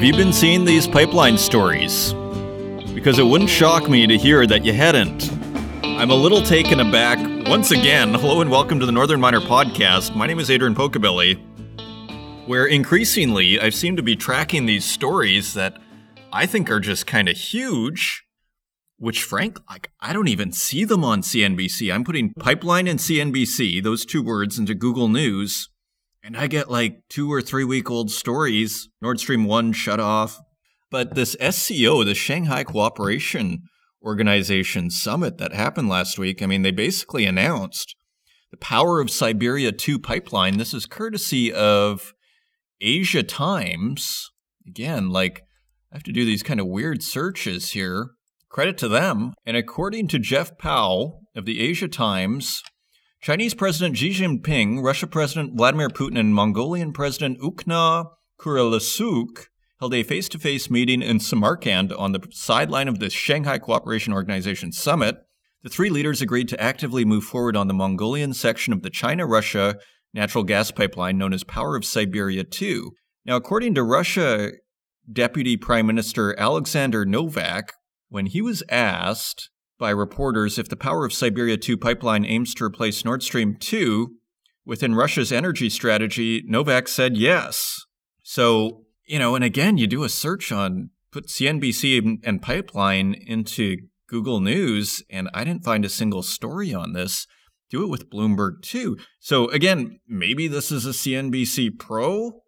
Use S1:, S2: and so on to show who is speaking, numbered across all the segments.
S1: Have you been seeing these pipeline stories? Because it wouldn't shock me to hear that you hadn't. I'm a little taken aback. Once again, hello and welcome to the Northern Miner Podcast. My name is Adrian Pocobelli, where increasingly I seem to be tracking these stories that I think are just kind of huge, which frank like I don't even see them on CNBC. I'm putting pipeline and CNBC, those two words, into Google News, and I get like two or three week old stories. Nord Stream 1 shut off. But this SCO, the Shanghai Cooperation Organization summit that happened last week, I mean, they basically announced the Power of Siberia 2 pipeline. This is courtesy of Asia Times. Again, like, I have to do these kind of weird searches here. Credit to them. And according to Jeff Powell of the Asia Times, Chinese President Xi Jinping, Russia President Vladimir Putin, and Mongolian President Ukhna Khurelsukh held a face to face meeting in Samarkand on the sideline of the Shanghai Cooperation Organization summit. The three leaders agreed to actively move forward on the Mongolian section of the China Russia natural gas pipeline known as Power of Siberia 2. Now, according to Russia Deputy Prime Minister Alexander Novak, when he was asked by reporters if the Power of Siberia 2 pipeline aims to replace Nord Stream 2 within Russia's energy strategy, Novak said yes. So, you know, and again, you do a search on put CNBC and pipeline into Google News, and I didn't find a single story on this. Do it with Bloomberg too. So, again, maybe this is a CNBC Pro.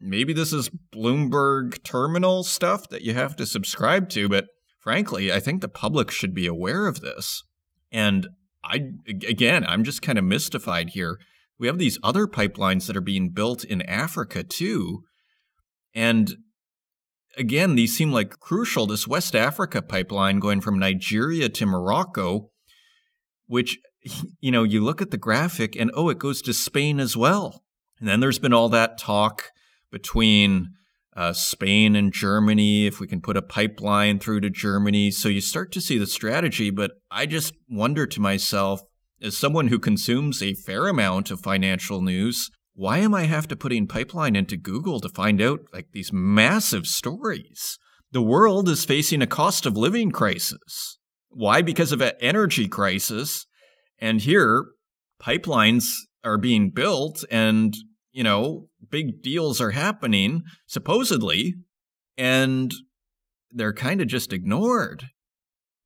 S1: Maybe this is Bloomberg terminal stuff that you have to subscribe to, but frankly, I think the public should be aware of this. And I, again, I'm just kind of mystified here. We have these other pipelines that are being built in Africa too. And again, these seem like crucial. This West Africa pipeline going from Nigeria to Morocco, which, you know, you look at the graphic and oh, it goes to Spain as well. And then there's been all that talk between uh, Spain and Germany, if we can put a pipeline through to Germany. So you start to see the strategy, but I just wonder to myself, as someone who consumes a fair amount of financial news, why am I have to put in pipeline into Google to find out like these massive stories? The world is facing a cost of living crisis. Why? Because of an energy crisis. And here, pipelines are being built and you know, big deals are happening, supposedly, and they're kind of just ignored.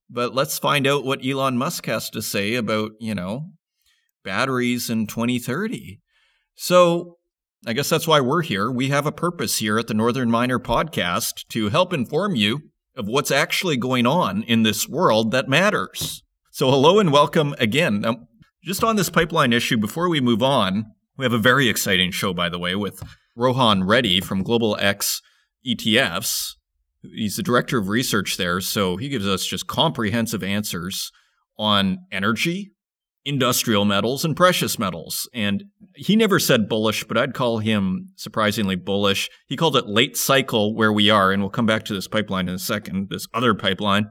S1: But let's find out what Elon Musk has to say about, you know, batteries in 2030. So I guess that's why we're here. We have a purpose here at the Northern Miner podcast to help inform you of what's actually going on in this world that matters. So, hello and welcome again. Now, just on this pipeline issue, before we move on, we have a very exciting show, by the way, with Rohan Reddy from Global X ETFs. He's the director of research there, so he gives us just comprehensive answers on energy, industrial metals, and precious metals. And he never said bullish, but I'd call him surprisingly bullish. He called it late cycle where we are, and we'll come back to this pipeline in a second, this other pipeline.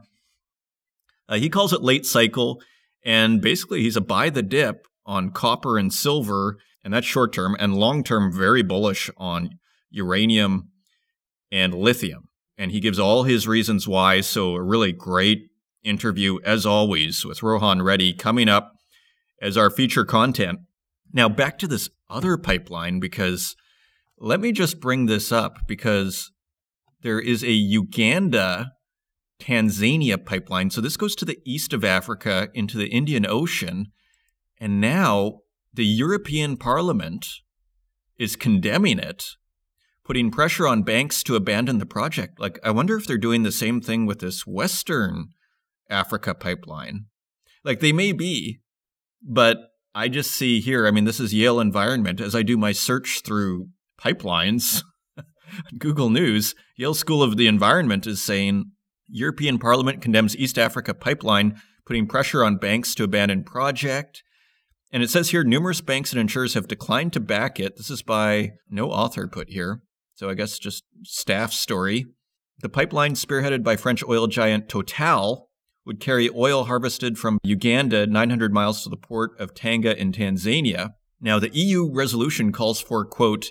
S1: Uh, he calls it late cycle, and basically he's a buy the dip on copper and silver and that's short term, and long term, very bullish on uranium and lithium. And he gives all his reasons why. So, a really great interview, as always, with Rohan Reddy coming up as our feature content. Now, back to this other pipeline, because let me just bring this up because there is a Uganda Tanzania pipeline. So, this goes to the east of Africa into the Indian Ocean. And now the European Parliament is condemning it, putting pressure on banks to abandon the project. Like, I wonder if they're doing the same thing with this Western Africa pipeline. Like, they may be, but I just see here, I mean, this is Yale Environment. As I do my search through pipelines, Google News, Yale School of the Environment is saying European Parliament condemns East Africa pipeline, putting pressure on banks to abandon project. And it says here numerous banks and insurers have declined to back it. This is by no author put here. So I guess just staff story. The pipeline, spearheaded by French oil giant Total, would carry oil harvested from Uganda 900 miles to the port of Tanga in Tanzania. Now, the EU resolution calls for, quote,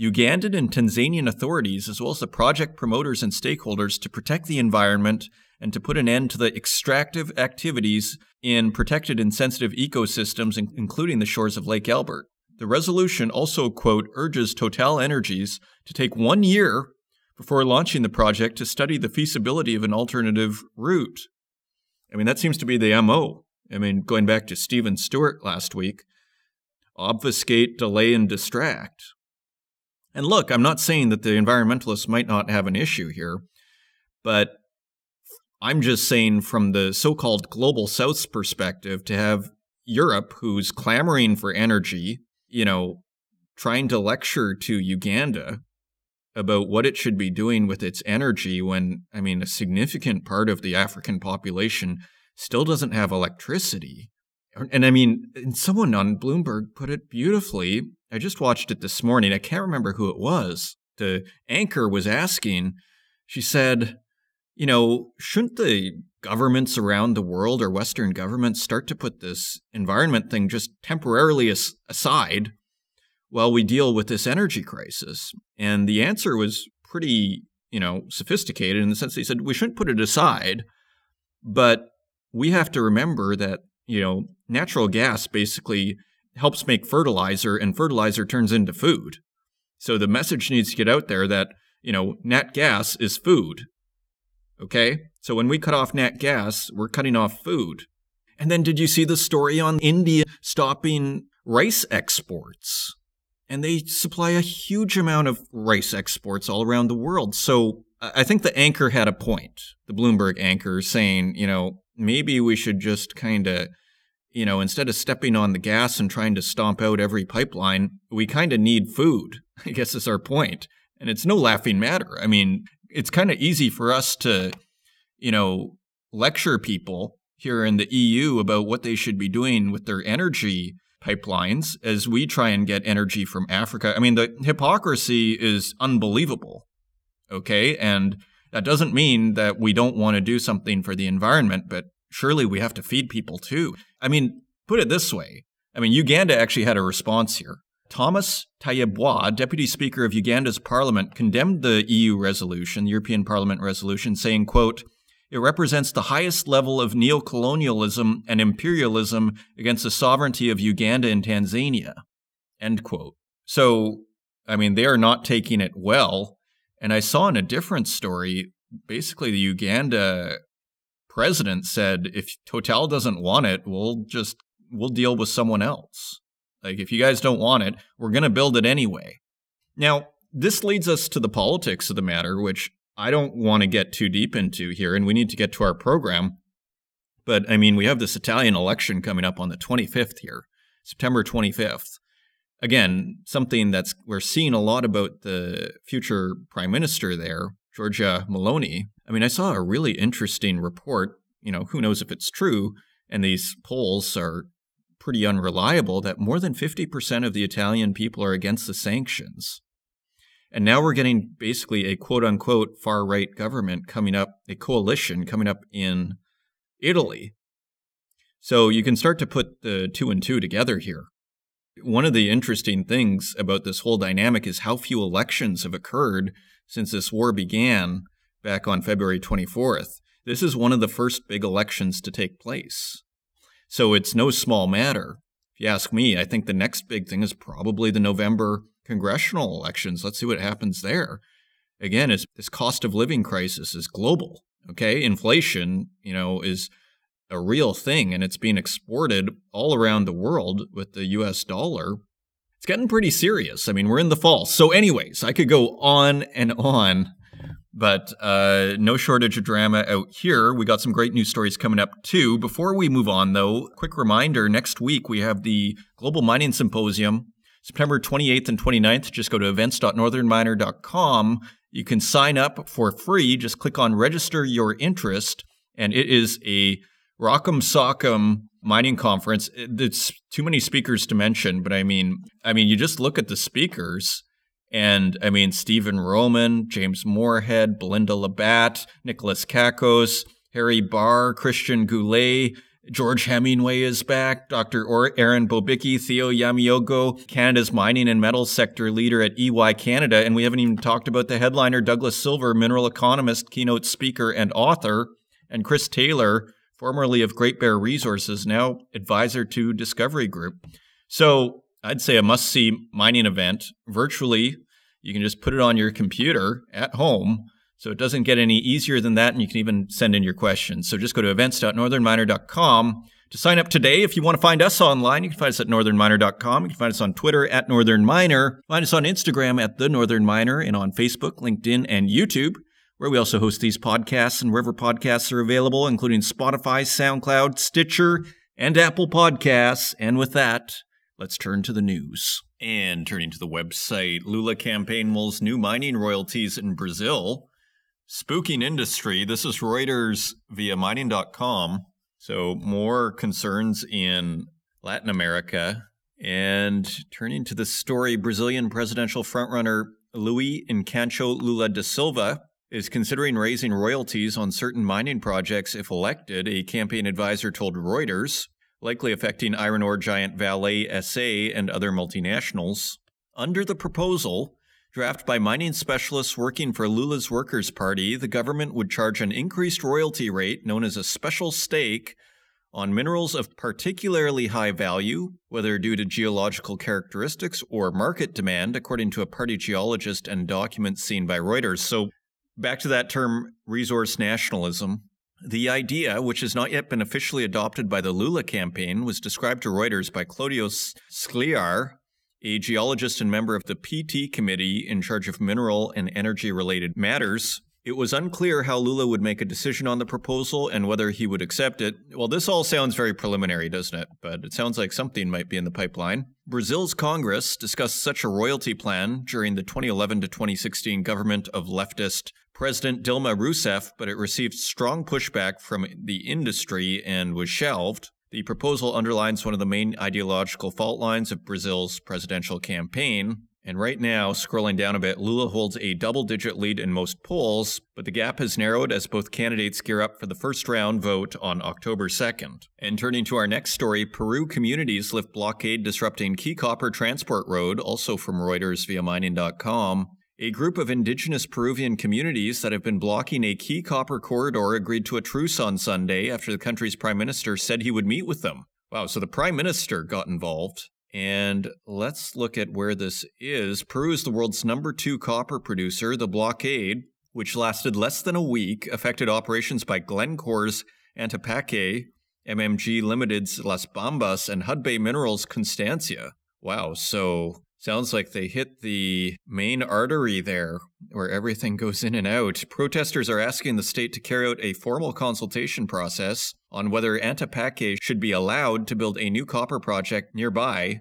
S1: Ugandan and Tanzanian authorities, as well as the project promoters and stakeholders, to protect the environment and to put an end to the extractive activities in protected and sensitive ecosystems, including the shores of Lake Albert. The resolution also, quote, urges Total Energies to take one year before launching the project to study the feasibility of an alternative route. I mean, that seems to be the MO. I mean, going back to Stephen Stewart last week, obfuscate, delay, and distract. And look, I'm not saying that the environmentalists might not have an issue here, but I'm just saying from the so called global south's perspective to have Europe, who's clamoring for energy, you know, trying to lecture to Uganda about what it should be doing with its energy when, I mean, a significant part of the African population still doesn't have electricity. And I mean, and someone on Bloomberg put it beautifully. I just watched it this morning. I can't remember who it was. The anchor was asking, she said, you know, shouldn't the governments around the world or Western governments start to put this environment thing just temporarily as- aside while we deal with this energy crisis? And the answer was pretty, you know, sophisticated in the sense they said we shouldn't put it aside, but we have to remember that, you know, natural gas basically helps make fertilizer and fertilizer turns into food. So the message needs to get out there that, you know, nat gas is food. Okay? So when we cut off nat gas, we're cutting off food. And then did you see the story on India stopping rice exports? and they supply a huge amount of rice exports all around the world. So I think the anchor had a point, the Bloomberg anchor, saying, you know, maybe we should just kind of, you know, instead of stepping on the gas and trying to stomp out every pipeline, we kind of need food. I guess is our point. And it's no laughing matter. I mean, it's kind of easy for us to, you know, lecture people here in the EU about what they should be doing with their energy pipelines as we try and get energy from Africa. I mean, the hypocrisy is unbelievable. Okay. And that doesn't mean that we don't want to do something for the environment, but surely we have to feed people too. I mean, put it this way. I mean, Uganda actually had a response here. Thomas Tayebwa, Deputy Speaker of Uganda's parliament, condemned the EU resolution, the European Parliament resolution, saying, quote, it represents the highest level of neocolonialism and imperialism against the sovereignty of Uganda and Tanzania. End quote. So, I mean, they are not taking it well. And I saw in a different story, basically, the Uganda president said, if Total doesn't want it, we'll just, we'll deal with someone else. Like, if you guys don't want it, we're going to build it anyway. Now, this leads us to the politics of the matter, which I don't want to get too deep into here, and we need to get to our program. But I mean, we have this Italian election coming up on the 25th here, September 25th. Again, something that's we're seeing a lot about the future prime minister there, Giorgia Meloni. I mean, I saw a really interesting report. You know, who knows if it's true? And these polls are pretty unreliable that more than 50% of the Italian people are against the sanctions. And now we're getting basically a quote unquote far right government coming up, a coalition coming up in Italy. So you can start to put the two and two together here. One of the interesting things about this whole dynamic is how few elections have occurred since this war began back on February 24th. This is one of the first big elections to take place. So it's no small matter. If you ask me, I think the next big thing is probably the November congressional elections. Let's see what happens there. Again, this cost of living crisis is global. Okay, inflation, you know, is a real thing, and it's being exported all around the world with the U.S. dollar. It's getting pretty serious. I mean, we're in the fall. So, anyways, I could go on and on, but uh, no shortage of drama out here. We got some great news stories coming up too. Before we move on, though, quick reminder: next week we have the Global Mining Symposium September 28th and 29th, just go to events.northernminer.com. You can sign up for free. Just click on register your interest. And it is a Rock'em Sock'em mining conference. It's too many speakers to mention, but I mean, I mean, you just look at the speakers, and I mean, Stephen Roman, James Moorhead, Belinda Labatt, Nicholas Kakos, Harry Barr, Christian Goulet, George Hemingway is back. Dr. Or- Erin Bobicki, Theo Yameogo, Canada's mining and metals sector leader at EY Canada. And we haven't even talked about the headliner, Douglas Silver, mineral economist, keynote speaker, and author, and Chris Taylor, formerly of Great Bear Resources, now advisor to Discovery Group. So I'd say a must see mining event virtually. You can just put it on your computer at home so it doesn't get any easier than that, and you can even send in your questions. So just go to events.northernminer.com to sign up today. If you want to find us online, you can find us at northernminer.com. You can find us on Twitter at northernminer. Find us on Instagram at the Northern Miner and on Facebook, LinkedIn, and YouTube, where we also host these podcasts and wherever podcasts are available, including Spotify, SoundCloud, Stitcher, and Apple Podcasts. And with that, let's turn to the news. And turning to the website, Lula campaign mulls new mining royalties in Brazil. Spooking industry. This is Reuters via mining.com. So, more concerns in Latin America. And turning to the story, Brazilian presidential frontrunner Luiz Inácio Lula da Silva is considering raising royalties on certain mining projects if elected, a campaign advisor told Reuters, likely affecting iron ore giant Vale SA and other multinationals. Under the proposal, Draft by mining specialists working for Lula's Workers' Party, the government would charge an increased royalty rate known as a special stake on minerals of particularly high value, whether due to geological characteristics or market demand, according to a party geologist and documents seen by Reuters. So, back to that term, resource nationalism. The idea, which has not yet been officially adopted by the Lula campaign, was described to Reuters by Claudio Scliar, a geologist and member of the PT committee in charge of mineral and energy related matters. It was unclear how Lula would make a decision on the proposal and whether he would accept it. Well, this all sounds very preliminary, doesn't it? But it sounds like something might be in the pipeline. Brazil's Congress discussed such a royalty plan during the 2011 to 2016 government of leftist President Dilma Rousseff, but it received strong pushback from the industry and was shelved. The proposal underlines one of the main ideological fault lines of Brazil's presidential campaign. And right now, scrolling down a bit, Lula holds a double digit lead in most polls, but the gap has narrowed as both candidates gear up for the first round vote on October 2nd. And turning to our next story, Peru communities lift blockade disrupting key copper transport road, also from Reuters via mining.com. A group of indigenous Peruvian communities that have been blocking a key copper corridor agreed to a truce on Sunday after the country's prime minister said he would meet with them. Wow, so the prime minister got involved. And let's look at where this is. Peru is the world's number two copper producer. The blockade, which lasted less than a week, affected operations by Glencore's Antapaccay, MMG Limited's Las Bambas, and Hudbay Minerals Constancia. Wow, so Sounds like they hit the main artery there where everything goes in and out. Protesters are asking the state to carry out a formal consultation process on whether Antapaccay should be allowed to build a new copper project nearby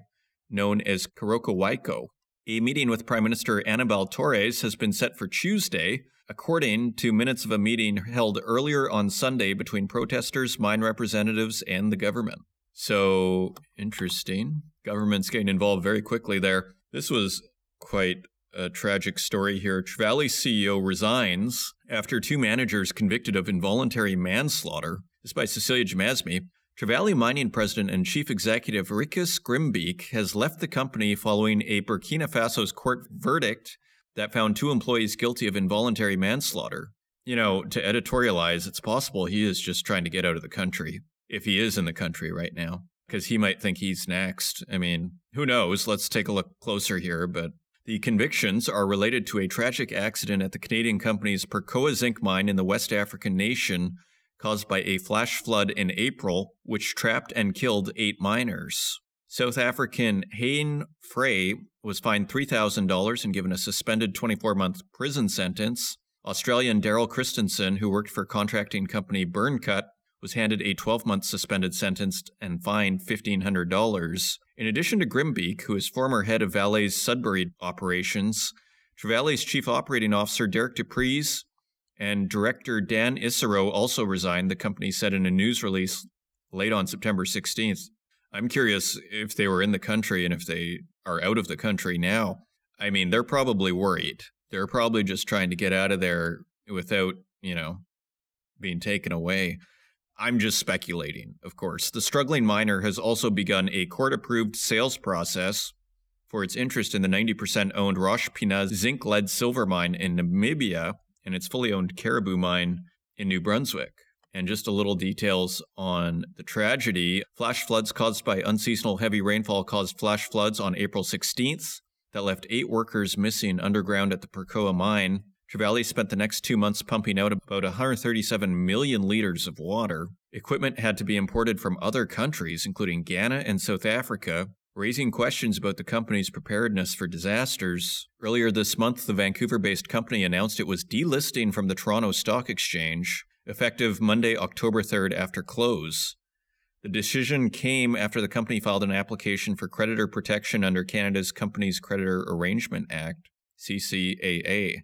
S1: known as Coroccohuayco. A meeting with Prime Minister Anibal Torres has been set for Tuesday, according to minutes of a meeting held earlier on Sunday between protesters, mine representatives, and the government. So, interesting. Government's getting involved very quickly there. This was quite a tragic story here. Trevali CEO resigns after two managers convicted of involuntary manslaughter. This by Cecilia Jamasmie. Trevali Mining President and Chief Executive Rikus Grimbeek has left the company following a Burkina Faso's court verdict that found two employees guilty of involuntary manslaughter. You know, to editorialize, it's possible he is just trying to get out of the country, if he is in the country right now because he might think he's next. I mean, who knows? Let's take a look closer here. But the convictions are related to a tragic accident at the Canadian company's Perkoa zinc mine in the West African nation caused by a flash flood in April, which trapped and killed eight miners. South African Hein Frey was fined $3,000 and given a suspended 24 month prison sentence. Australian Daryl Christensen, who worked for contracting company Byrnecut, was handed a 12 month suspended sentence and fined $1,500. In addition to Grimbeek, who is former head of Vale's Sudbury operations, Trevali's chief operating officer Derek Dupreez and director Dan Isserow also resigned, the company said in a news release late on September 16th. I'm curious if they were in the country and if they are out of the country now. I mean, they're probably worried. They're probably just trying to get out of there without, you know, being taken away. I'm just speculating, of course. The struggling miner has also begun a court approved sales process for its interest in the 90% owned Rosh Pinah zinc lead silver mine in Namibia and its fully owned Caribou mine in New Brunswick. And just a little details on the tragedy. Flash floods caused by unseasonal heavy rainfall caused flash floods on April 16th that left eight workers missing underground at the Perkoa mine. Trevali spent the next two months pumping out about 137 million liters of water. Equipment had to be imported from other countries, including Ghana and South Africa, raising questions about the company's preparedness for disasters. Earlier this month, the Vancouver based company announced it was delisting from the Toronto Stock Exchange effective Monday, October 3rd after close. The decision came after the company filed an application for creditor protection under Canada's Companies Creditor Arrangement Act, CCAA.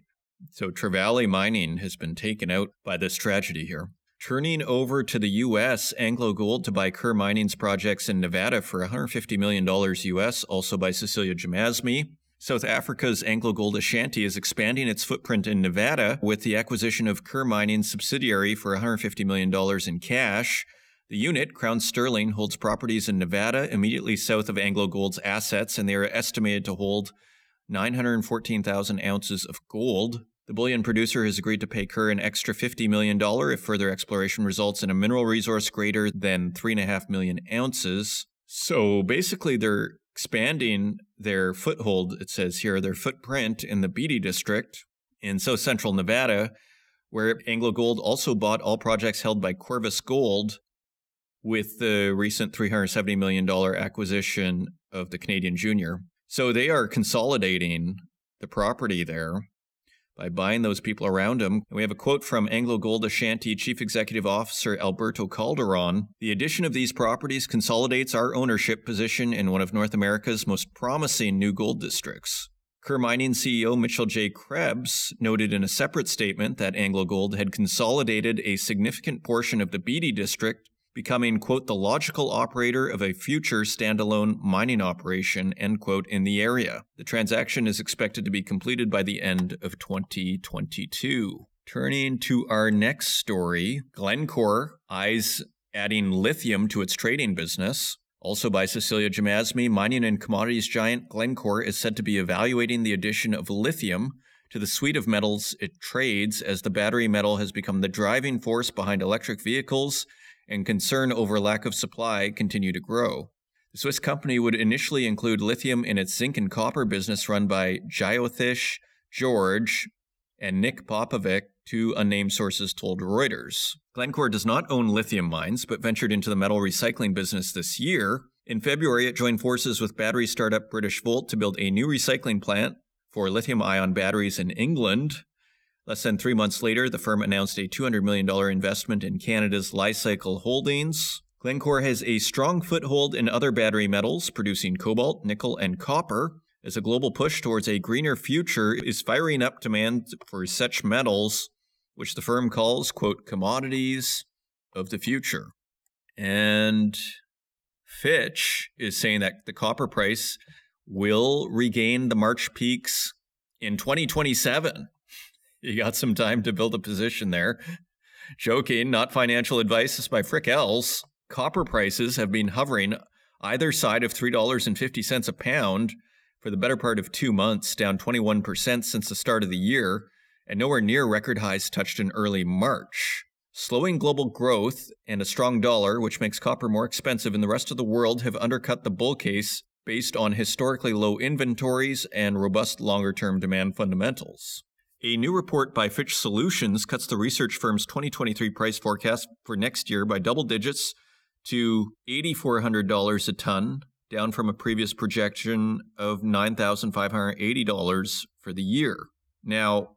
S1: So Trevali Mining has been taken out by this tragedy here. Turning over to the U.S., Anglo Gold to buy Coeur Mining's projects in Nevada for $150 million U.S., also by Cecilia Jamasmie. South Africa's AngloGold Ashanti is expanding its footprint in Nevada with the acquisition of Coeur Mining subsidiary for $150 million in cash. The unit, Crown Sterling, holds properties in Nevada immediately south of AngloGold's assets, and they are estimated to hold 914,000 ounces of gold. The bullion producer has agreed to pay Coeur an extra $50 million if further exploration results in a mineral resource greater than 3.5 million ounces. So basically, they're expanding their foothold, it says here, their footprint in the Beatty district in south central Nevada, where Anglo Gold also bought all projects held by Corvus Gold with the recent $370 million acquisition of the Canadian Junior. So they are consolidating the property there by buying those people around him. And we have a quote from Anglo Gold Ashanti Chief Executive Officer Alberto Calderon. The addition of these properties consolidates our ownership position in one of North America's most promising new gold districts. Coeur Mining CEO Mitchell J. Krebs noted in a separate statement that Anglo Gold had consolidated a significant portion of the Beatty district becoming, quote, the logical operator of a future standalone mining operation, end quote, in the area. The transaction is expected to be completed by the end of 2022. Turning to our next story, Glencore eyes adding lithium to its trading business. Also by Cecilia Jamasmie, mining and commodities giant Glencore is said to be evaluating the addition of lithium to the suite of metals it trades as the battery metal has become the driving force behind electric vehicles and concern over lack of supply continue to grow. The Swiss company would initially include lithium in its zinc and copper business run by Jyotish George and Nick Popovic, two unnamed sources told Reuters. Glencore does not own lithium mines, but ventured into the metal recycling business this year. In February, it joined forces with battery startup Britishvolt to build a new recycling plant for lithium ion batteries in England. Less than three months later, the firm announced a $200 million investment in Canada's Li-Cycle Holdings. Glencore has a strong foothold in other battery metals, producing cobalt, nickel, and copper. As a global push towards a greener future is firing up demand for such metals, which the firm calls, quote, commodities of the future. And Fitch is saying that the copper price will regain the March peaks in 2027. You got some time to build a position there. Joking, not financial advice. This by Frik Els. Copper prices have been hovering either side of $3.50 a pound for the better part of two months, down 21% since the start of the year, and nowhere near record highs touched in early March. Slowing global growth and a strong dollar, which makes copper more expensive in the rest of the world, have undercut the bull case based on historically low inventories and robust longer term demand fundamentals. A new report by Fitch Solutions cuts the research firm's 2023 price forecast for next year by double digits to $8,400 a ton, down from a previous projection of $9,580 for the year. Now,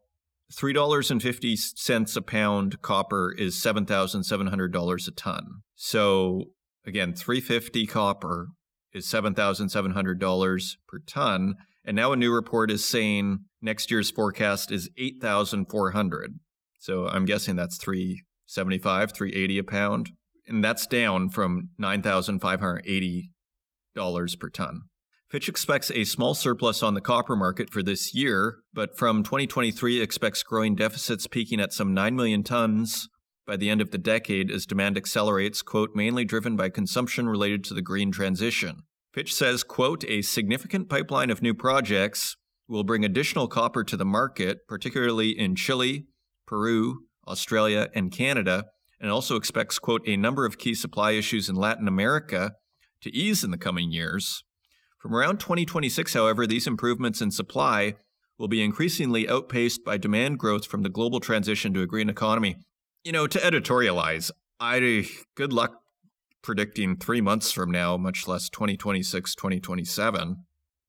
S1: $3.50 a pound copper is $7,700 a ton. So again, 350 copper is $7,700 per ton. And now a new report is saying next year's forecast is 8,400. So I'm guessing that's 375, 380 a pound. And that's down from $9,580 per ton. Fitch expects a small surplus on the copper market for this year, but from 2023 expects growing deficits peaking at some 9 million tons by the end of the decade as demand accelerates, quote, mainly driven by consumption related to the green transition. Fitch says, quote, a significant pipeline of new projects will bring additional copper to the market, particularly in Chile, Peru, Australia, and Canada, and also expects, quote, a number of key supply issues in Latin America to ease in the coming years. From around 2026, however, these improvements in supply will be increasingly outpaced by demand growth from the global transition to a green economy. You know, to editorialize, I good luck predicting three months from now, much less 2026, 2027.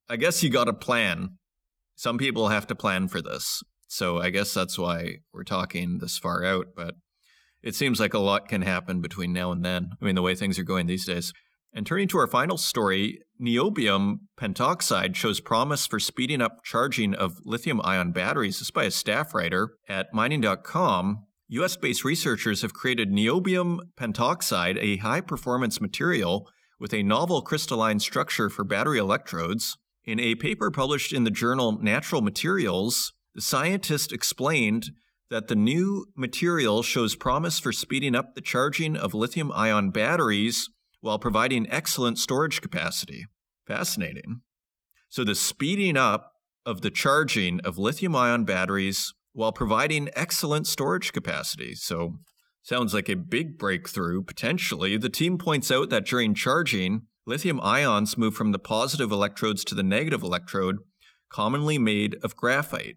S1: I guess you got to plan. Some people have to plan for this. So I guess that's why we're talking this far out. But it seems like a lot can happen between now and then. I mean, the way things are going these days. And turning to our final story, niobium pentoxide shows promise for speeding up charging of lithium ion batteries. This by a staff writer at mining.com. US based researchers have created niobium pentoxide, a high performance material with a novel crystalline structure for battery electrodes. In a paper published in the journal Nature Materials, the scientist explained that the new material shows promise for speeding up the charging of lithium ion batteries while providing excellent storage capacity. Fascinating. So, the speeding up of the charging of lithium ion batteries while providing excellent storage capacity. So, sounds like a big breakthrough potentially. The team points out that during charging, lithium ions move from the positive electrodes to the negative electrode, commonly made of graphite.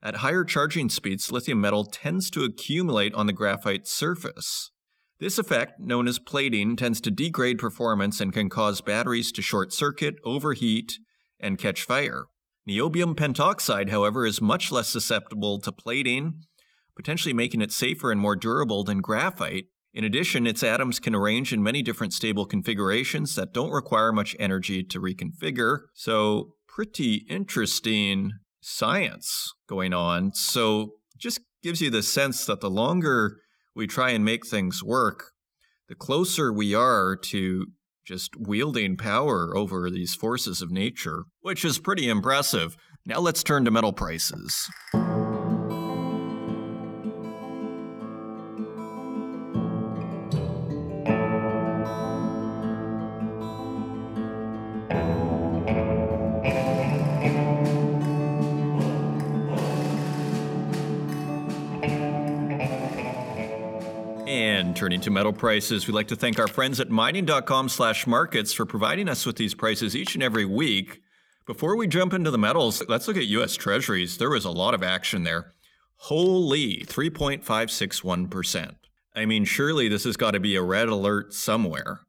S1: At higher charging speeds, lithium metal tends to accumulate on the graphite surface. This effect, known as plating, tends to degrade performance and can cause batteries to short circuit, overheat, and catch fire. Niobium pentoxide, however, is much less susceptible to plating, potentially making it safer and more durable than graphite. In addition, its atoms can arrange in many different stable configurations that don't require much energy to reconfigure. So, pretty interesting science going on. So just gives you the sense that the longer we try and make things work, the closer we are to just wielding power over these forces of nature, which is pretty impressive. Now let's turn to metal prices. Turning to metal prices, we'd like to thank our friends at mining.com slash markets for providing us with these prices each and every week. Before we jump into the metals, let's look at US Treasuries. There was a lot of action there. Holy 3.561%. I mean, surely this has got to be a red alert somewhere.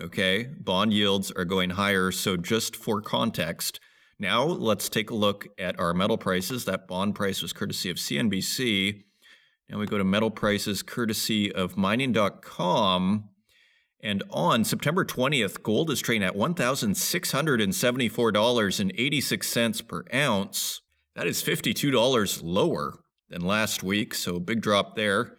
S1: Okay, bond yields are going higher. So, just for context, now let's take a look at our metal prices. That bond price was courtesy of CNBC. Now we go to metal prices courtesy of mining.com. And on September 20th, gold is trading at $1,674.86 per ounce. That is $52 lower than last week, so big drop there.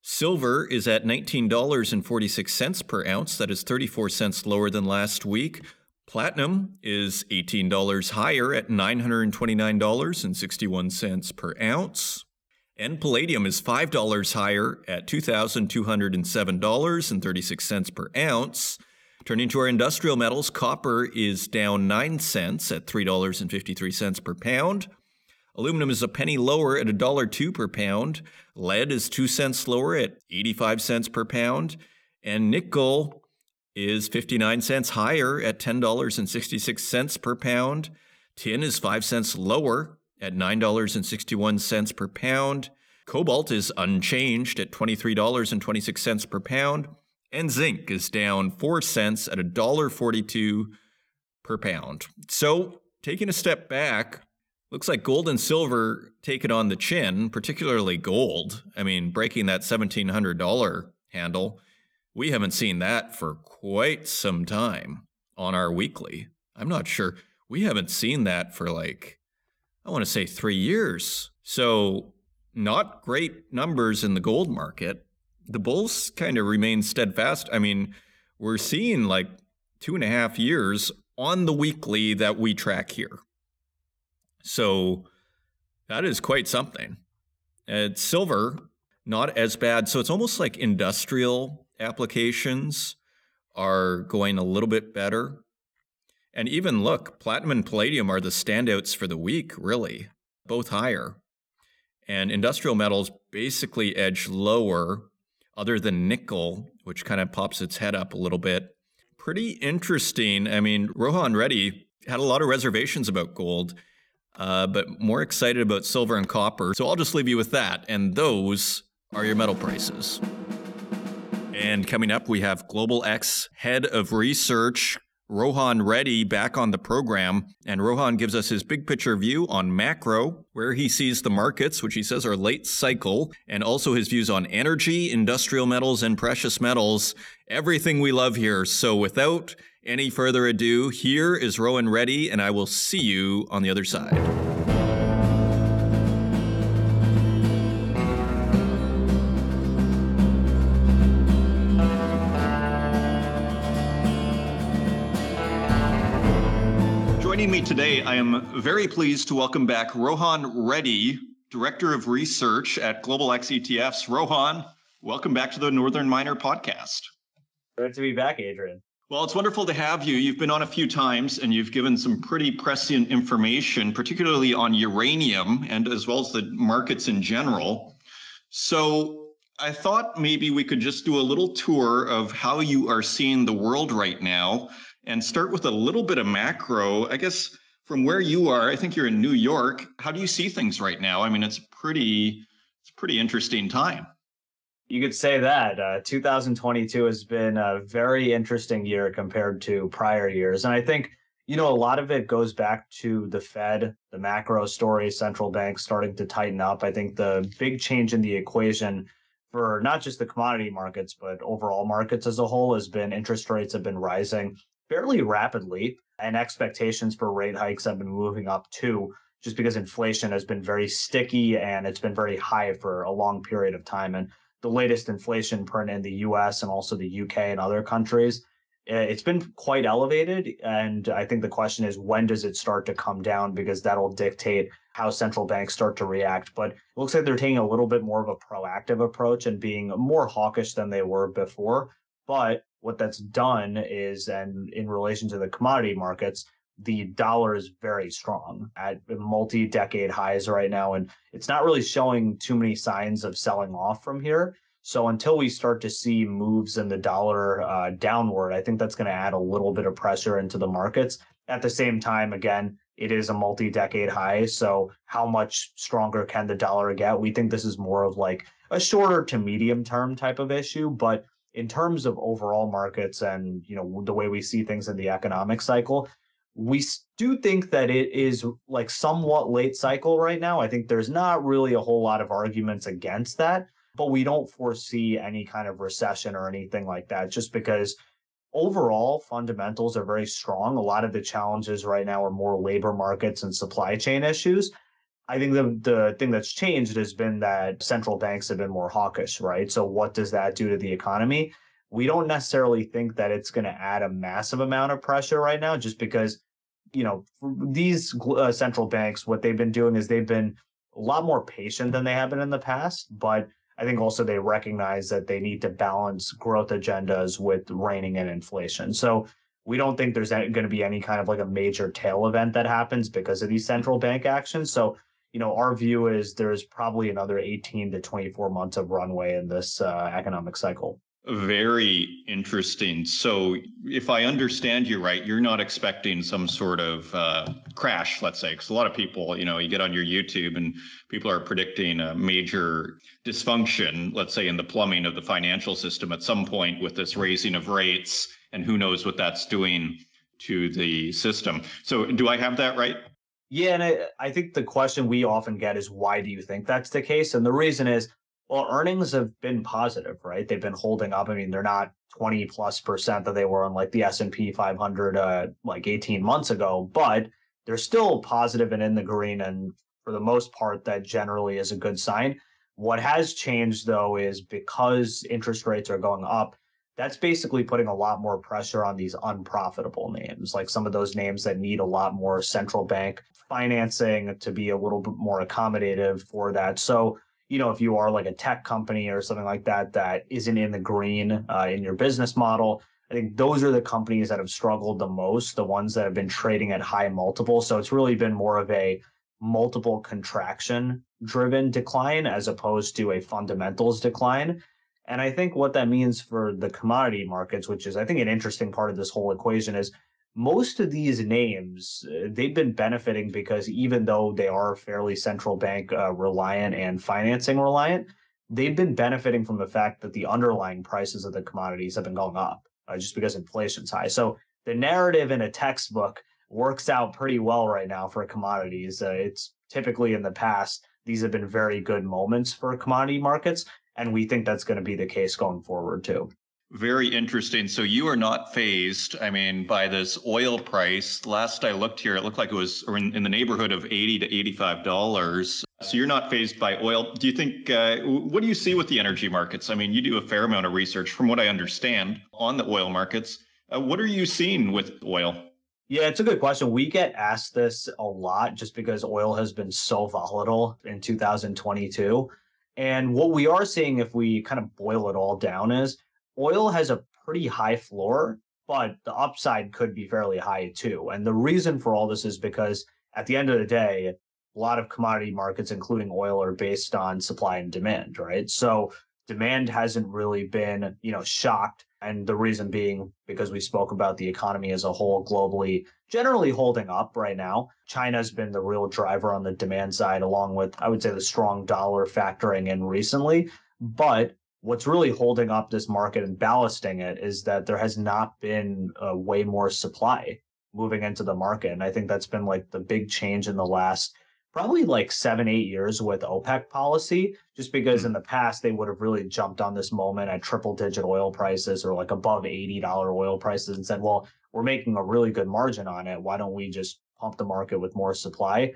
S1: Silver is at $19.46 per ounce. That is 34 cents lower than last week. Platinum is $18 higher at $929.61 per ounce. And palladium is $5 higher at $2,207.36 per ounce. Turning to our industrial metals, copper is down 9 cents at $3.53 per pound. Aluminum is a penny lower at $1.02 per pound. Lead is 2 cents lower at 85 cents per pound. And nickel is 59 cents higher at $10.66 per pound. Tin is 5 cents lower at $9.61 per pound. Cobalt is unchanged at $23.26 per pound. And zinc is down 4 cents at $1.42 per pound. So, taking a step back, looks like gold and silver take it on the chin, particularly gold. I mean, breaking that $1,700 handle. We haven't seen that for quite some time on our weekly. I'm not sure. We haven't seen that for like I want to say three years. So, not great numbers in the gold market. The bulls kind of remain steadfast. I mean, we're seeing like two and a half years on the weekly that we track here. So, that is quite something. It's silver not as bad. So it's almost like industrial applications are going a little bit better. And even look, platinum and palladium are the standouts for the week, really, both higher. And industrial metals basically edge lower, other than nickel, which kind of pops its head up a little bit. Pretty interesting. I mean, Rohan Reddy had a lot of reservations about gold, uh, but more excited about silver and copper. So I'll just leave you with that. And those are your metal prices. And coming up, we have Global X Head of Research, Rohan Reddy, back on the program. And Rohan gives us his big picture view on macro, where he sees the markets, which he says are late cycle, and also his views on energy, industrial metals, and precious metals. Everything we love here. So without any further ado, here is Rohan Reddy, and I will see you on the other side. Today, I am very pleased to welcome back Rohan Reddy, Director of Research at Global X ETFs. Rohan, welcome back to the Northern Miner podcast.
S2: Good to be back, Adrian.
S1: Well, it's wonderful to have you. You've been on a few times and you've given some pretty prescient information, particularly on uranium and as well as the markets in general. So I thought maybe we could just do a little tour of how you are seeing the world right now and start with a little bit of macro. I guess from where you are, I think you're in New York. How do you see things right now? I mean, it's pretty, it's pretty interesting time.
S2: You could say that uh, 2022 has been a very interesting year compared to prior years, and I think you know a lot of it goes back to the Fed, the macro story, central banks starting to tighten up. I think the big change in the equation for not just the commodity markets but overall markets as a whole has been interest rates have been rising fairly rapidly, and expectations for rate hikes have been moving up too, just because inflation has been very sticky and it's been very high for a long period of time. And the latest inflation print in the US and also the UK and other countries, it's been quite elevated. And I think the question is, when does it start to come down? Because that'll dictate how central banks start to react. But it looks like they're taking a little bit more of a proactive approach and being more hawkish than they were before. But what that's done is, and in relation to the commodity markets, the dollar is very strong at multi decade highs right now. And it's not really showing too many signs of selling off from here. So until we start to see moves in the dollar uh, downward, I think that's going to add a little bit of pressure into the markets. At the same time, again, it is a multi decade high. So how much stronger can the dollar get? We think this is more of like a shorter to medium term type of issue, but in terms of overall markets and you know the way we see things in the economic cycle we do think that it is like somewhat late cycle right now. I think there's not really a whole lot of arguments against that but we don't foresee any kind of recession or anything like that just because overall fundamentals are very strong. A lot of the challenges right now are more labor markets and supply chain issues I think the the thing that's changed has been that central banks have been more hawkish, right? So what does that do to the economy? We don't necessarily think that it's going to add a massive amount of pressure right now, just because you know these uh, central banks, what they've been doing is they've been a lot more patient than they have been in the past, but I think also they recognize that they need to balance growth agendas with reining in inflation. So we don't think there's going to be any kind of like a major tail event that happens because of these central bank actions. So you know, our view is there's probably another 18 to 24 months of runway in this uh, economic cycle.
S1: Very interesting. So, if I understand you right, you're not expecting some sort of uh, crash, let's say, because a lot of people, you know, you get on your YouTube and people are predicting a major dysfunction, let's say, in the plumbing of the financial system at some point with this raising of rates, and who knows what that's doing to the system. So, do I have that right?
S2: Yeah, and I, I think the question we often get is why do you think that's the case? And the reason is, well, earnings have been positive, right? They've been holding up. I mean, they're not 20 plus percent that they were on like the S&P 500 uh, like 18 months ago, but they're still positive and in the green. And for the most part, that generally is a good sign. What has changed though is because interest rates are going up, that's basically putting a lot more pressure on these unprofitable names, like some of those names that need a lot more central bank financing to be a little bit more accommodative for that. So, you know, if you are like a tech company or something like that that isn't in the green uh, in your business model, I think those are the companies that have struggled the most, the ones that have been trading at high multiples. So it's really been more of a multiple contraction driven decline as opposed to a fundamentals decline. And I think what that means for the commodity markets, which is I think an interesting part of this whole equation is most of these names uh, they've been benefiting because even though they are fairly central bank uh, reliant and financing reliant, they've been benefiting from the fact that the underlying prices of the commodities have been going up uh, just because inflation's high. So the narrative in a textbook works out pretty well right now for commodities. Uh, it's typically in the past, these have been very good moments for commodity markets. And we think that's going to be the case going forward too.
S1: Very interesting. So you are not phased, I mean, by this oil price. Last I looked here, it looked like it was in, in the neighborhood of 80 to $85. So you're not phased by oil. Do you think, uh, what do you see with the energy markets? I mean, you do a fair amount of research, from what I understand, on the oil markets. Uh, what are you seeing with oil?
S2: Yeah, it's a good question. We get asked this a lot just because oil has been so volatile in 2022. And what we are seeing, if we kind of boil it all down, is oil has a pretty high floor, but the upside could be fairly high too. And the reason for all this is because at the end of the day, a lot of commodity markets, including oil, are based on supply and demand, right? So demand hasn't really been, you know, shocked and the reason being because we spoke about the economy as a whole globally generally holding up right now. China's been the real driver on the demand side, along with, I would say, the strong dollar factoring in recently. But what's really holding up this market and ballasting it is that there has not been uh, way more supply moving into the market. And I think that's been like the big change in the last probably like seven, eight years with OPEC policy, just because in hmm. the past they would have really jumped on this moment at triple digit oil prices or like above $80 oil prices and said, well, we're making a really good margin on it. Why don't we just pump the market with more supply?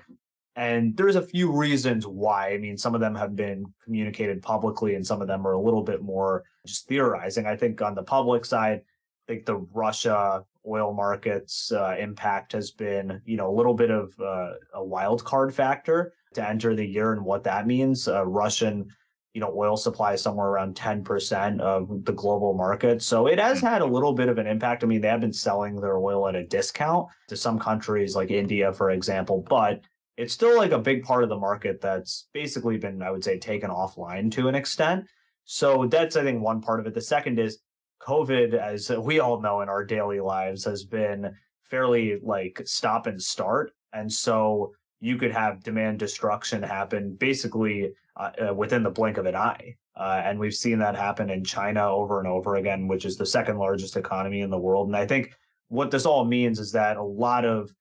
S2: And there's a few reasons why. I mean, some of them have been communicated publicly and some of them are a little bit more just theorizing. I think on the public side, I think the Russia oil markets uh, impact has been, you know, a little bit of uh, a wild card factor to enter the year and what that means. Uh, Russian, you know, oil supply is somewhere around 10% of the global market. So it has had a little bit of an impact. I mean, they have been selling their oil at a discount to some countries like India, for example, but it's still like a big part of the market that's basically been, I would say, taken offline to an extent. So that's, I think, one part of it. The second is COVID, as we all know in our daily lives, has been fairly like stop and start. And so you could have demand destruction happen basically uh, uh, within the blink of an eye. Uh, and we've seen that happen in China over and over again, which is the second largest economy in the world. And I think what this all means is that a lot of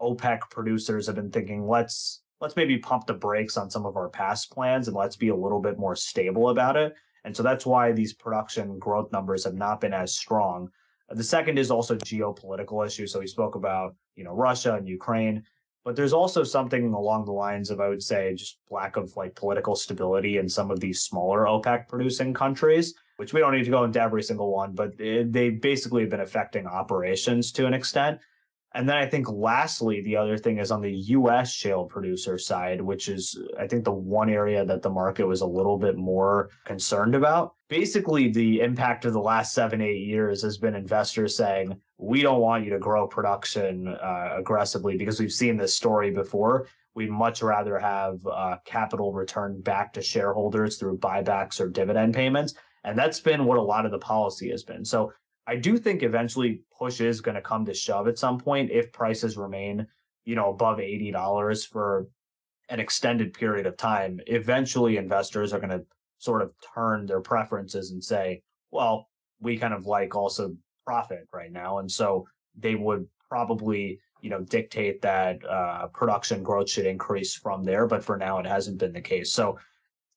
S2: OPEC producers have been thinking, let's let's maybe pump the brakes on some of our past plans and let's be a little bit more stable about it. And so that's why these production growth numbers have not been as strong. The second is also geopolitical issues. So we spoke about, you know, Russia and Ukraine, but there's also something along the lines of, I would say, just lack of like political stability in some of these smaller OPEC producing countries, which we don't need to go into every single one, but they basically have been affecting operations to an extent. And then I think lastly, the other thing is on the US shale producer side, which is, I think, the one area that the market was a little bit more concerned about. Basically, the impact of the last seven, eight years has been investors saying, we don't want you to grow production uh, aggressively because we've seen this story before. We'd much rather have uh, capital returned back to shareholders through buybacks or dividend payments. And that's been what a lot of the policy has been. So I do think eventually push is going to come to shove at some point if prices remain, you know, above eighty dollars for an extended period of time. Eventually, investors are going to sort of turn their preferences and say, well, we kind of like also profit right now, and so they would probably you know dictate that uh, production growth should increase from there. But for now, it hasn't been the case. So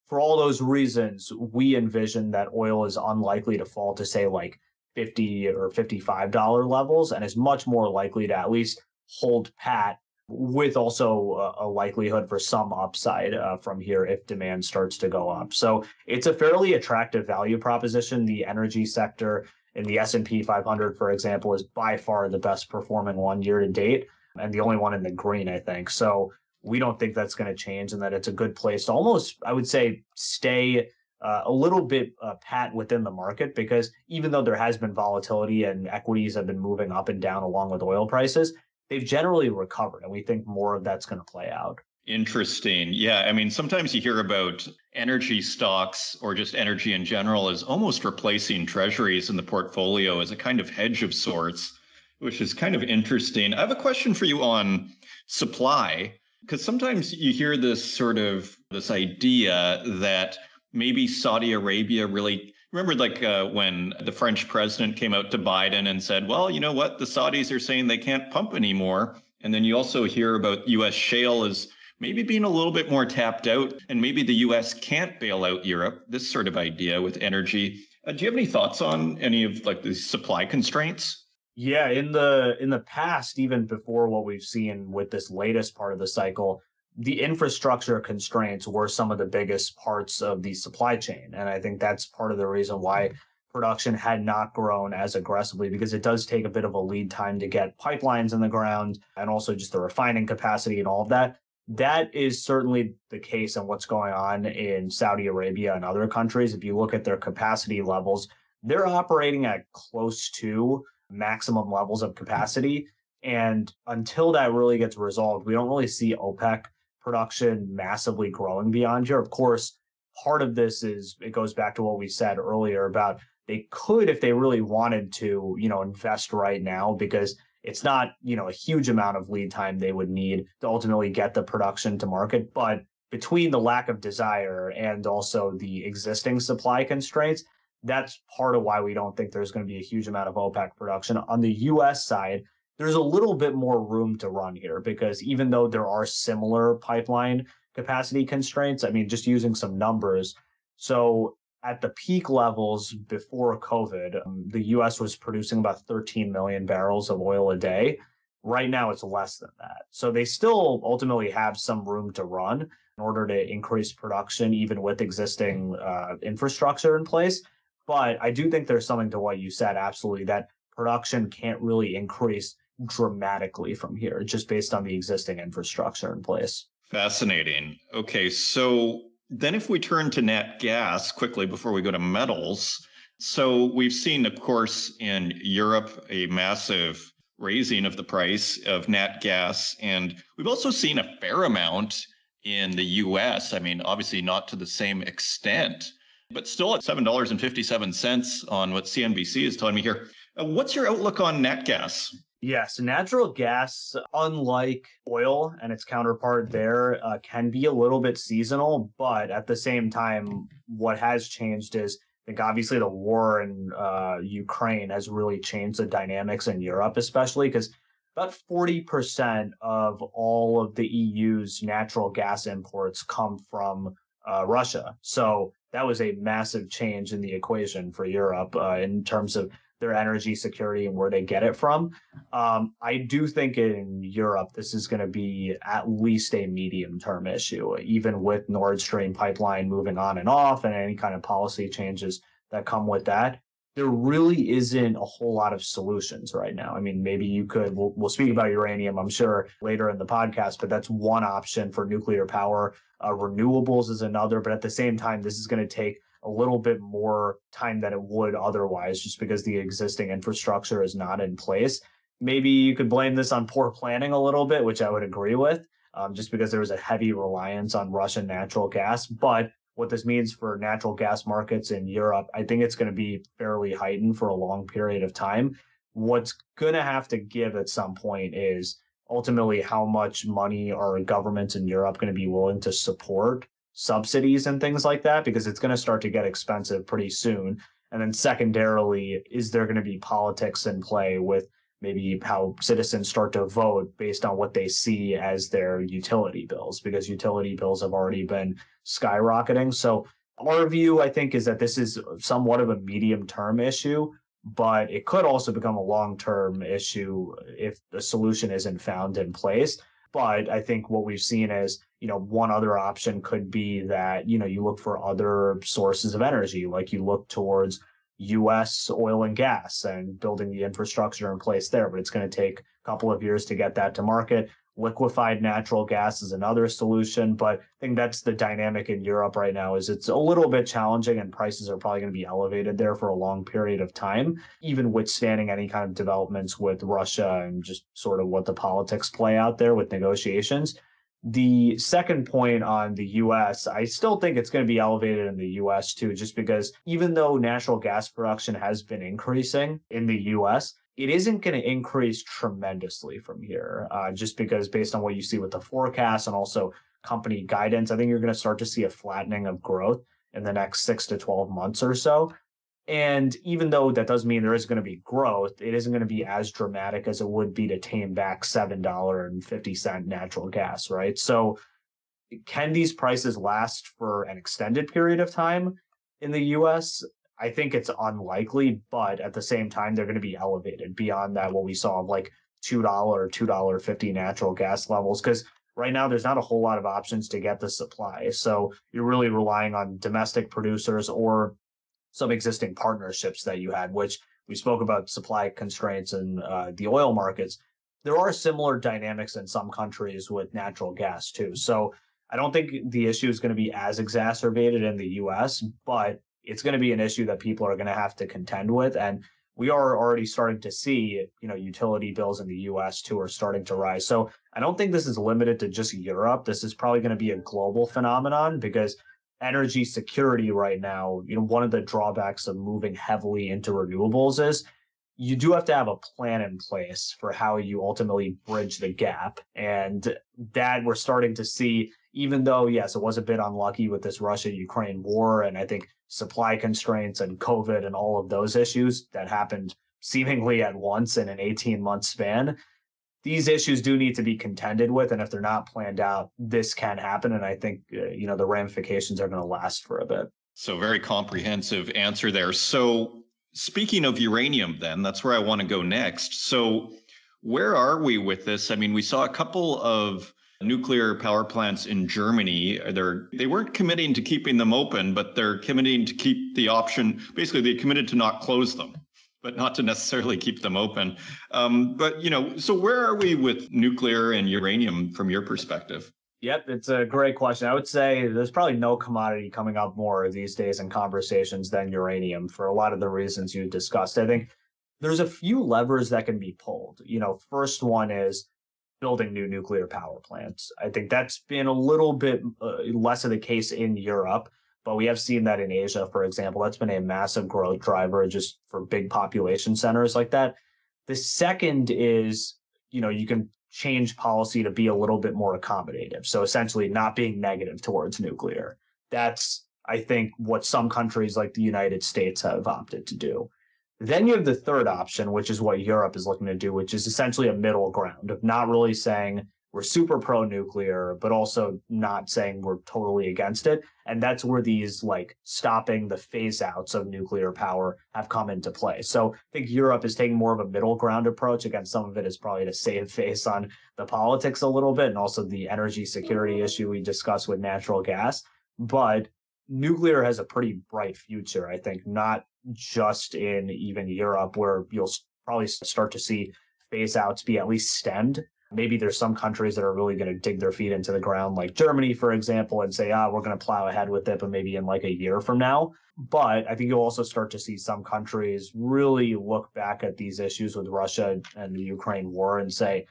S2: for all those reasons, we envision that oil is unlikely to fall to say like 50 or $55 levels and is much more likely to at least hold pat with also a, likelihood for some upside uh, from here if demand starts to go up. So it's a fairly attractive value proposition. The energy sector in the S&P 500, for example, is by far the best performing one year to date and the only one in the green, I think. So we don't think that's going to change and that it's a good place to almost, I would say, stay uh, a little bit uh, pat within the market because even though there has been volatility and equities have been moving up and down along with oil prices, they've generally recovered. And we think more of that's going to play out.
S1: Interesting. Yeah. I mean, sometimes you hear about energy stocks or just energy in general as almost replacing treasuries in the portfolio as a kind of hedge of sorts, which is kind of interesting. I have a question for you on supply, because sometimes you hear this sort of this idea that maybe Saudi Arabia really remember like uh, when the French president came out to Biden and said, well, you know what? The Saudis are saying they can't pump anymore. And then you also hear about US shale as maybe being a little bit more tapped out and maybe the US can't bail out Europe, this sort of idea with energy. Uh, do you have any thoughts on any of like the supply constraints?
S2: Yeah, in the in the past even before what we've seen with this latest part of the cycle, the infrastructure constraints were some of the biggest parts of the supply chain. And I think that's part of the reason why mm-hmm. production had not grown as aggressively because it does take a bit of a lead time to get pipelines in the ground and also just the refining capacity and all of that. That is certainly the case in what's going on in Saudi Arabia and other countries. If you look at their capacity levels, they're operating at close to maximum levels of capacity. And until that really gets resolved, we don't really see OPEC production massively growing beyond here. Of course, part of this is it goes back to what we said earlier about they could, if they really wanted to, you know, invest right now because it's not, you know, a huge amount of lead time they would need to ultimately get the production to market. But between the lack of desire and also the existing supply constraints, that's part of why we don't think there's going to be a huge amount of OPEC production. On the US side, there's a little bit more room to run here because even though there are similar pipeline capacity constraints, I mean, just using some numbers. So at the peak levels before COVID, um, the US was producing about 13 million barrels of oil a day. Right now, it's less than that. So they still ultimately have some room to run in order to increase production, even with existing uh, infrastructure in place. But I do think there's something to what you said, absolutely, that production can't really increase dramatically from here, just based on the existing infrastructure in place.
S1: Fascinating. Okay, so then if we turn to nat gas quickly before we go to metals, so we've seen, of course, in Europe a massive raising of the price of nat gas, and we've also seen a fair amount in the US. I mean, obviously not to the same extent, but still at $7.57 on what CNBC is telling me here. Uh, what's your outlook on nat gas?
S2: Yes, natural gas, unlike oil and its counterpart there, uh, can be a little bit seasonal. But at the same time, what has changed is I think obviously the war in uh, Ukraine has really changed the dynamics in Europe, especially because about 40% of all of the EU's natural gas imports come from uh, Russia. So that was a massive change in the equation for Europe uh, in terms of their energy security and where they get it from. Um, I do think in Europe, this is going to be at least a medium term issue, even with Nord Stream pipeline moving on and off and any kind of policy changes that come with that. There really isn't a whole lot of solutions right now. I mean, maybe you could, we'll, we'll speak about uranium, I'm sure, later in the podcast, but that's one option for nuclear power. Uh, renewables is another, but at the same time, this is going to take a little bit more time than it would otherwise, just because the existing infrastructure is not in place. Maybe you could blame this on poor planning a little bit, which I would agree with, um, just because there was a heavy reliance on Russian natural gas. But what this means for natural gas markets in Europe, I think it's going to be fairly heightened for a long period of time. What's going to have to give at some point is ultimately how much money are governments in Europe going to be willing to support subsidies and things like that because it's going to start to get expensive pretty soon. And then secondarily, is there going to be politics in play with maybe how citizens start to vote based on what they see as their utility bills because utility bills have already been skyrocketing. So our view, I think, is that this is somewhat of a medium term issue, but it could also become a long term issue if the solution isn't found in place. But I think what we've seen is, you know, one other option could be that, you know, you look for other sources of energy, like you look towards US oil and gas and building the infrastructure in place there. But it's going to take a couple of years to get that to market. liquefied natural gas is another solution but i think that's the dynamic in europe right now is it's a little bit challenging and prices are probably going to be elevated there for a long period of time even withstanding any kind of developments with russia and just sort of what the politics play out there with negotiations the second point on the US, I still think it's going to be elevated in the US too, just because even though natural gas production has been increasing in the US, it isn't going to increase tremendously from here, uh, just because based on what you see with the forecast and also company guidance, I think you're going to start to see a flattening of growth in the next six to 12 months or so. And even though that does mean there is going to be growth, it isn't going to be as dramatic as it would be to tame back $7.50 natural gas, right? So, can these prices last for an extended period of time in the US? I think it's unlikely, but at the same time, they're going to be elevated beyond that, what we saw of like $2, $2.50 natural gas levels. Because right now, there's not a whole lot of options to get the supply. So you're really relying on domestic producers or some existing partnerships that you had, which we spoke about supply constraints and uh, the oil markets. There are similar dynamics in some countries with natural gas too. So I don't think the issue is going to be as exacerbated in the US, but it's going to be an issue that people are going to have to contend with. And we are already starting to see, you know, utility bills in the US too are starting to rise. So I don't think this is limited to just Europe. This is probably going to be a global phenomenon because energy security right now, you know, one of the drawbacks of moving heavily into renewables is you do have to have a plan in place for how you ultimately bridge the gap. And that we're starting to see, even though, yes, it was a bit unlucky with this Russia Ukraine war. And I think supply constraints and COVID and all of those issues that happened seemingly at once in an 18 month span these issues do need to be contended with and if they're not planned out this can happen and i think uh, you know the ramifications are going to last for a bit
S1: so very comprehensive answer there so speaking of uranium then that's where i want to go next so where are we with this i mean we saw a couple of nuclear power plants in Germany. They're they weren't committing to keeping them open, but they're committing to keep the option. Basically, they committed to not close them but not to necessarily keep them open. Um, but you know, so where are we with nuclear and uranium from your perspective?
S2: Yep, it's a great question. I would say there's probably no commodity coming up more these days in conversations than uranium for a lot of the reasons you discussed. I think there's a few levers that can be pulled. You know, first one is building new nuclear power plants. I think that's been a little bit uh, less of the case in Europe. But we have seen that in Asia, for example, that's been a massive growth driver just for big population centers like that. The second is, you know, you can change policy to be a little bit more accommodative. So essentially not being negative towards nuclear. That's, I think, what some countries like the United States have opted to do. Then you have the third option, which is what Europe is looking to do, which is essentially a middle ground of not really saying, we're super pro nuclear, but also not saying we're totally against it. And that's where these like stopping the phase outs of nuclear power have come into play. So I think Europe is taking more of a middle ground approach. Again, some of it is probably to save face on the politics a little bit and also the energy security mm-hmm. issue we discussed with natural gas. But nuclear has a pretty bright future, I think, not just in even Europe, where you'll probably start to see phase outs be at least stemmed Maybe there's some countries that are really going to dig their feet into the ground, like Germany, for example, and say, ah, we're going to plow ahead with it, but maybe in like a year from now. But I think you'll also start to see some countries really look back at these issues with Russia and the Ukraine war and say,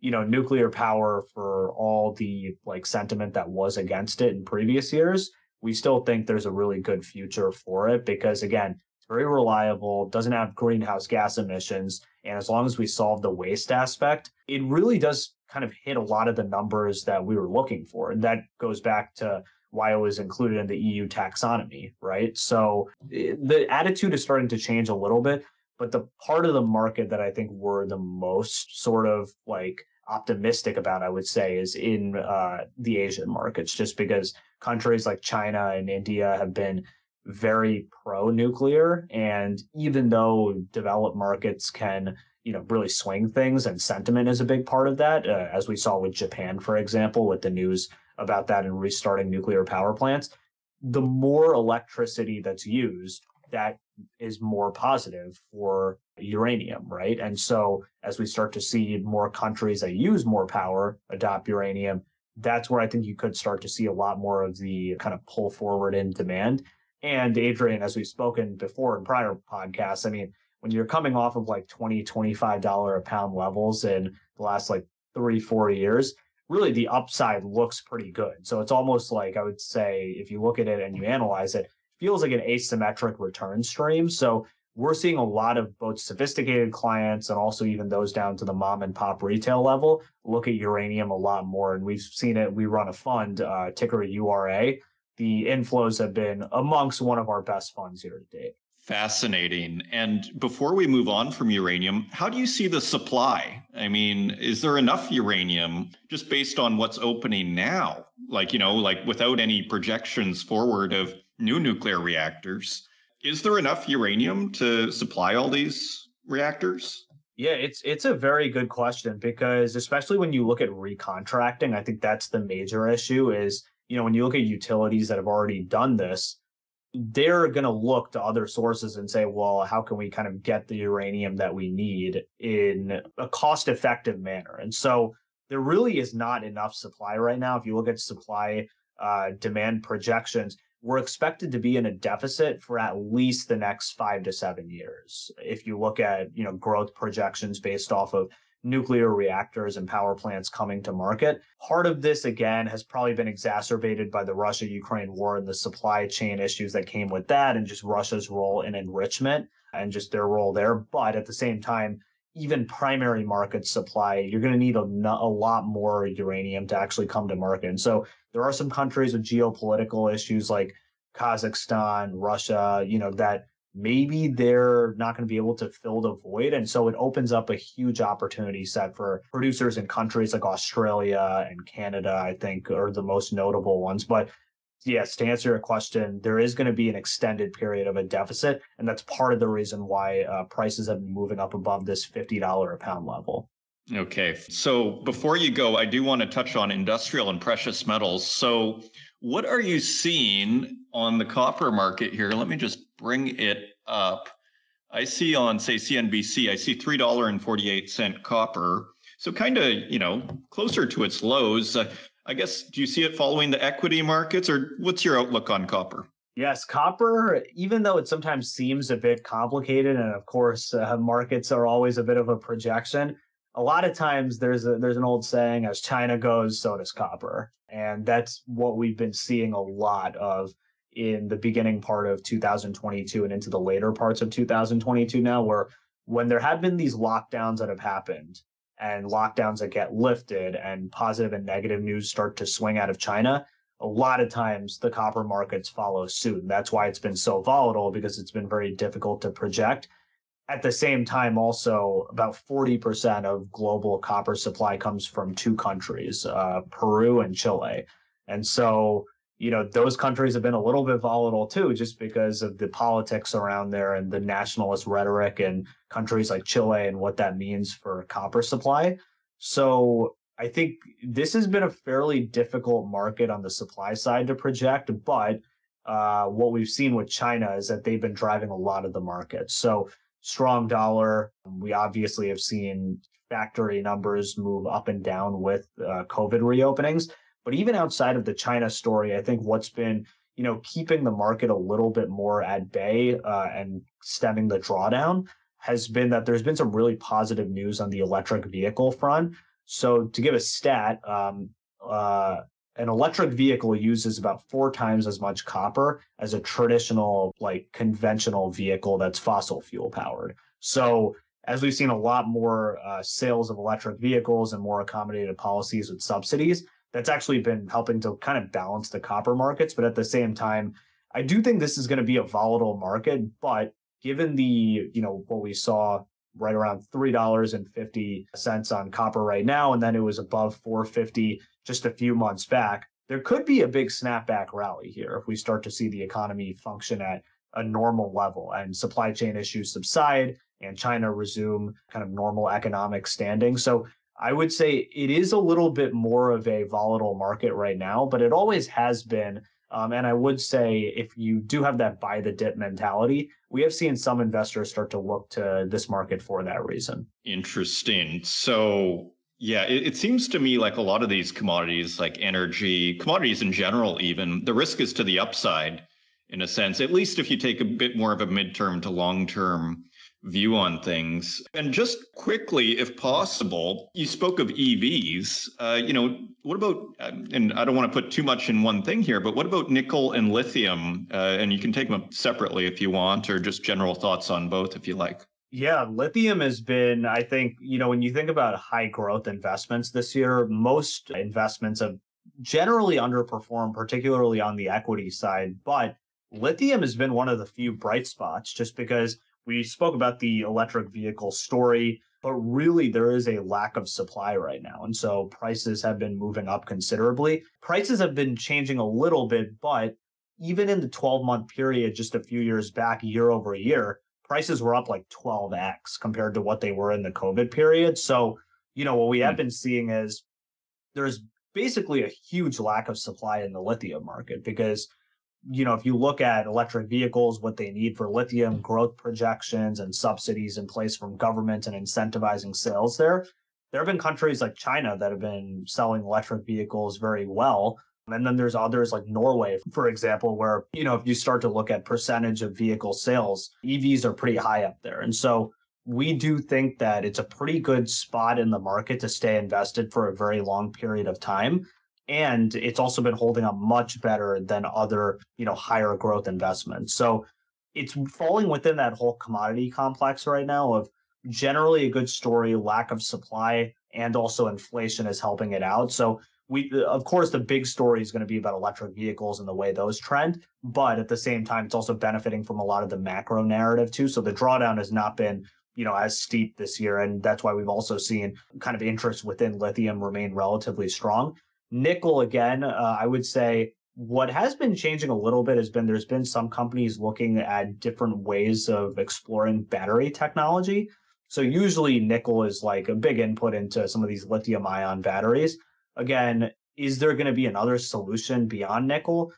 S2: you know, nuclear power for all the like sentiment that was against it in previous years, we still think there's a really good future for it because again, very reliable, doesn't have greenhouse gas emissions. And as long as we solve the waste aspect, it really does kind of hit a lot of the numbers that we were looking for. And that goes back to why it was included in the EU taxonomy, right? So eh, the attitude is starting to change a little bit. But the part of the market that I think we're the most sort of like optimistic about, I would say, is in uh, the Asian markets, just because countries like China and India have been very pro nuclear. And even though developed markets can, you know, really swing things and sentiment is a big part of that, uh, as we saw with Japan, for example, with the news about that and restarting nuclear power plants, the more electricity that's used, that is more positive for uranium, right? And so as we start to see more countries that use more power adopt uranium, that's where I think you could start to see a lot more of the kind of pull forward in demand. And Adrian, as we've spoken before in prior podcasts, I mean, when you're coming off of like 20 $25 a pound levels in the last like three, four years, really the upside looks pretty good. So it's almost like I would say, if you look at it and you analyze it, feels like an asymmetric return stream. So we're seeing a lot of both sophisticated clients and also even those down to the mom and pop retail level look at uranium a lot more. And we've seen it. We run a fund, uh, ticker URA. The inflows have been amongst one of our best funds here to date.
S1: Fascinating. And before we move on from uranium, how do you see the supply? I mean, is there enough uranium just based on what's opening now? Like, you know, like without any projections forward of new nuclear reactors is there enough uranium to supply all these reactors?
S2: Yeah, it's it's a very good question because especially when you look at recontracting, I think that's the major issue is, you know, when you look at utilities that have already done this, they're going to look to other sources and say, well, how can we kind of get the uranium that we need in a cost effective manner? And so there really is not enough supply right now. If you look at supply uh, demand projections, we're expected to be in a deficit for at least the next five to seven years. If you look at, you know, growth projections based off of nuclear reactors and power plants coming to market. Part of this, again, has probably been exacerbated by the Russia Ukraine war and the supply chain issues that came with that, and just Russia's role in enrichment and just their role there. But at the same time, even primary market supply, you're going to need a, a lot more uranium to actually come to market. And so there are some countries with geopolitical issues like Kazakhstan, Russia, you know, that maybe they're not going to be able to fill the void. And so it opens up a huge opportunity set for producers in countries like Australia and Canada, I think, are the most notable ones. But yes, to answer your question, there is going to be an extended period of a deficit. And that's part of the reason why uh, prices have been moving up above this $50 a pound level.
S1: Okay. So before you go, I do want to touch on industrial and precious metals. So, what are you seeing on the copper market here? Let me just bring it up. I see on, say, CNBC, I see $3.48 copper. So, kind of, you know, closer to its lows. Uh, I guess, do you see it following the equity markets or what's your outlook on copper?
S2: Yes, copper, even though it sometimes seems a bit complicated, and of course, uh, markets are always a bit of a projection, a lot of times there's a there's an old saying as China goes, so does copper. And that's what we've been seeing a lot of in the beginning part of 2022 and into the later parts of 2022 now, where when there have been these lockdowns that have happened and lockdowns that get lifted and positive and negative news start to swing out of China, a lot of times the copper markets follow suit. And that's why it's been so volatile because it's been very difficult to project at the same time, also about 40% of global copper supply comes from two countries, uh, Peru and Chile. And so, you know, those countries have been a little bit volatile too, just because of the politics around there and the nationalist rhetoric and countries like Chile and what that means for copper supply. So I think this has been a fairly difficult market on the supply side to project, but uh, what we've seen with China is that they've been driving a lot of the market. So strong dollar. We obviously have seen factory numbers move up and down with uh, COVID reopenings. But even outside of the China story, I think what's been you know keeping the market a little bit more at bay uh, and stemming the drawdown has been that there's been some really positive news on the electric vehicle front. So to give a stat, um, uh, an electric vehicle uses about four times as much copper as a traditional, like conventional vehicle that's fossil fuel powered. So, as we've seen a lot more uh, sales of electric vehicles and more accommodated policies with subsidies, that's actually been helping to kind of balance the copper markets. But at the same time, I do think this is going to be a volatile market. But given the, you know, what we saw right around $3.50 on copper right now, and then it was above 450 just a few months back, there could be a big snapback rally here if we start to see the economy function at a normal level and supply chain issues subside and China resume kind of normal economic standing. So I would say it is a little bit more of a volatile market right now, but it always has been Um, and I would say if you do have that buy the dip mentality, we have seen some investors start to look to this market for that reason.
S1: Interesting. So, yeah, it, it, seems to me like a lot of these commodities, like energy, commodities in general, even, the risk is to the upside in a sense, at least if you take a bit more of a midterm to long term view on things. And just quickly, if possible, you spoke of EVs. Uh, you know, what about, uh, and I don't want to put too much in one thing here, but what about nickel and lithium? Uh, and you can take them separately if you want, or just general thoughts on both if you like.
S2: Yeah, lithium has been, I think, you know, when you think about high growth investments this year, most investments have generally underperformed, particularly on the equity side. But lithium has been one of the few bright spots just because we spoke about the electric vehicle story, but really there is a lack of supply right now. And so prices have been moving up considerably. Prices have been changing a little bit, but even in the 12 month period, just a few years back, year over year, prices were up like 12x compared to what they were in the COVID period. So, you know, what we have hmm. been seeing is there's basically a huge lack of supply in the lithium market because you know, if you look at electric vehicles, what they need for lithium growth projections and subsidies in place from government and incentivizing sales there, there have been countries like China that have been selling electric vehicles very well. And then there's others like Norway, for example, where, you know, if you start to look at percentage of vehicle sales, EVs are pretty high up there. And so we do think that it's a pretty good spot in the market to stay invested for a very long period of time and it's also been holding up much better than other you know higher growth investments. So it's falling within that whole commodity complex right now of generally a good story lack of supply and also inflation is helping it out. So we of course the big story is going to be about electric vehicles and the way those trend but at the same time it's also benefiting from a lot of the macro narrative too. So the drawdown has not been you know as steep this year and that's why we've also seen kind of interest within lithium remain relatively strong Nickel, again, uh, I would say what has been changing a little bit has been there's been some companies looking at different ways of exploring battery technology. So usually nickel is like a big input into some of these lithium ion batteries. Again, is there going to be another solution beyond nickel?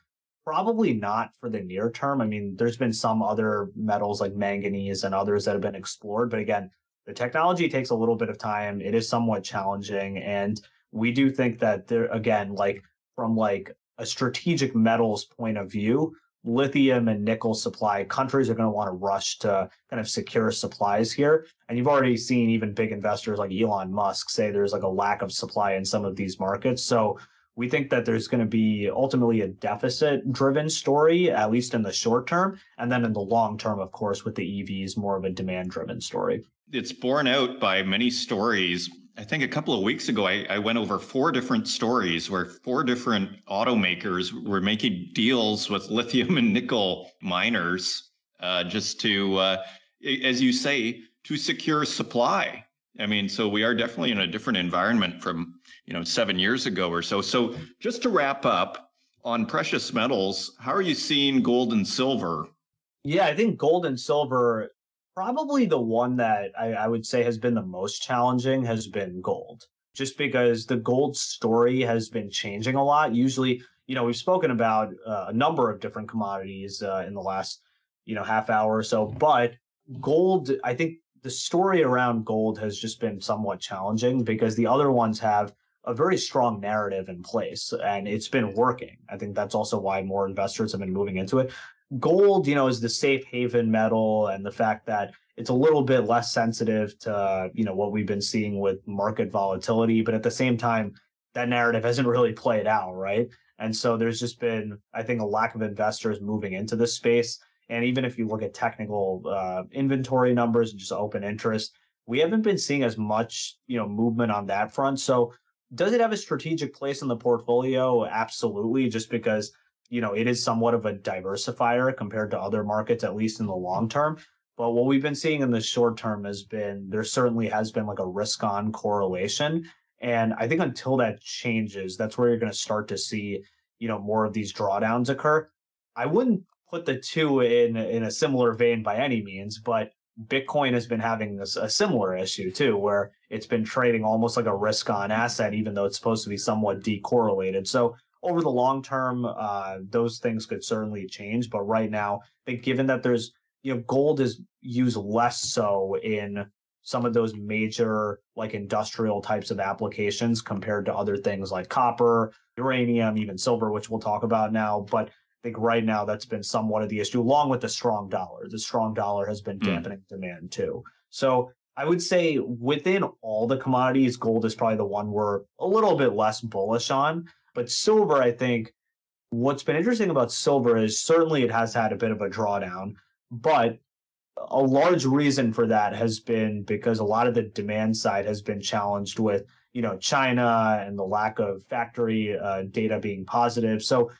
S2: Probably not for the near term. I mean, there's been some other metals like manganese and others that have been explored, but again, the technology takes a little bit of time. It is somewhat challenging and we do think that there again like from like a strategic metals point of view lithium and nickel supply countries are going to want to rush to kind of secure supplies here. And you've already seen even big investors like Elon Musk say there's like a lack of supply in some of these markets. So we think that there's going to be ultimately a deficit driven story at least in the short term. And then in the long term of course with the EVs more of a demand driven story.
S1: It's borne out by many stories I think a couple of weeks ago, I, I, went over four different stories where four different automakers were making deals with lithium and nickel miners uh, just to, uh, as you say, to secure supply. I mean, so we are definitely in a different environment from, you know, seven years ago or so. So just to wrap up on precious metals, how are you seeing gold and silver?
S2: Yeah, I think gold and silver Probably the one that I, I would say has been the most challenging has been gold, just because the gold story has been changing a lot. Usually, you know, we've spoken about uh, a number of different commodities uh, in the last, you know, half hour or so, but gold, I think the story around gold has just been somewhat challenging because the other ones have a very strong narrative in place and it's been working. I think that's also why more investors have been moving into it gold, you know, is the safe haven metal and the fact that it's a little bit less sensitive to, you know, what we've been seeing with market volatility. But at the same time, that narrative hasn't really played out, right? And so there's just been, I think, a lack of investors moving into this space. And even if you look at technical uh, inventory numbers and just open interest, we haven't been seeing as much, you know, movement on that front. So does it have a strategic place in the portfolio? Absolutely, just because you know, it is somewhat of a diversifier compared to other markets, at least in the long mm-hmm. term. But what we've been seeing in the short term has been there certainly has been like a risk on correlation. And I think until that changes, that's where you're going to start to see, you know, more of these drawdowns occur. I wouldn't put the two in in a similar vein by any means, but Bitcoin has been having this a similar issue too, where it's been trading almost like a risk on asset, even though it's supposed to be somewhat decorrelated. So over the long term, uh, those things could certainly change. But right now, I think given that there's you know gold is used less so in some of those major like industrial types of applications compared to other things like copper, uranium, even silver, which we'll talk about now. But I think right now that's been somewhat of the issue, along with the strong dollar. The strong dollar has been hmm. dampening mm. demand too. So I would say within all the commodities, gold is probably the one we're a little bit less bullish on. But silver, I think what's been interesting about silver is certainly it has had a bit of a drawdown, but a large reason for that has been because a lot of the demand side has been challenged with you know China and the lack of factory uh, data being positive. So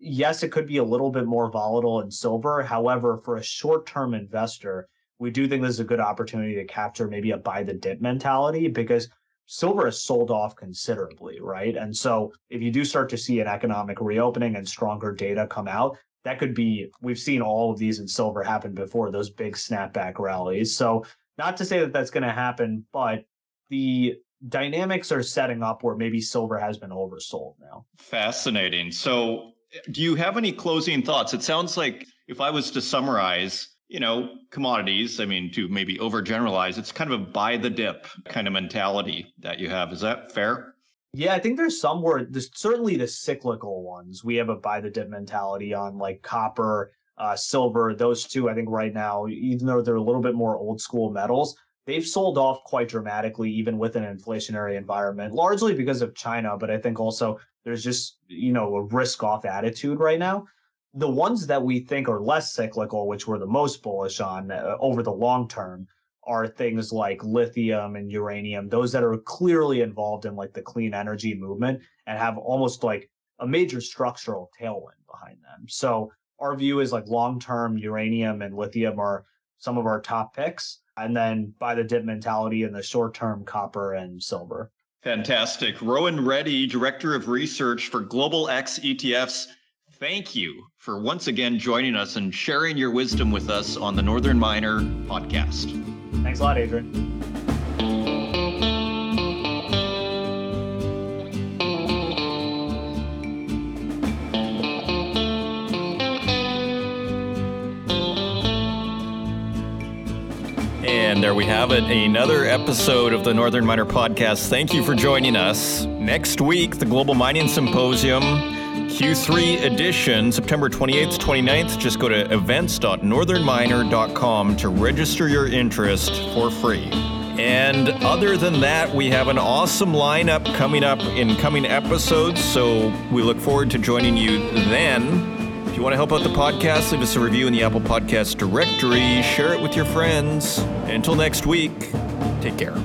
S2: yes, it could be a little bit more volatile in silver. However, for a short-term investor, we do think this is a good opportunity to capture maybe a buy the dip mentality because silver has sold off considerably, right? And so if you do start to see an economic reopening and stronger data come out, that could be we've seen all of these in silver happen before those big snapback rallies. So not to say that that's going to happen but the dynamics are setting up where maybe silver has been oversold now.
S1: Fascinating. So do you have any closing thoughts? It sounds like if i was to summarize you know commodities i mean to maybe overgeneralize it's kind of a buy the dip kind of mentality that you have is that fair
S2: yeah, I think there's some where there's certainly the cyclical ones. We have a buy the dip mentality on like copper, uh, silver. Those two, I think right now, even though they're a little bit more old school metals, they've sold off quite dramatically, even with an inflationary environment, largely because of China. But I think also there's just, you know, a risk off attitude right now. The ones that we think are less cyclical, which we're the most bullish on uh, over the long term, are things like lithium and uranium, those that are clearly involved in like the clean energy movement and have almost like a major structural tailwind behind them. So our view is like long term uranium and lithium are some of our top picks. And then buy the dip mentality in the short term, copper and silver.
S1: Fantastic. Rohan Reddy, Director of Research for Global X ETFs. Thank you for once again joining us and sharing your wisdom with us on the Northern Miner podcast.
S2: Thanks a lot, Adrian.
S1: And there we have it, another episode of the Northern Miner Podcast. Thank you for joining us. Next week, the Global Mining Symposium, Q3 edition, September 28th, 29th. Just go to events.northernminer.com to register your interest for free. And other than that, we have an awesome lineup coming up in coming episodes, so we look forward to joining you then. If you want to help out the podcast, leave us a review in the Apple Podcast directory, share it with your friends. Until next week, take care.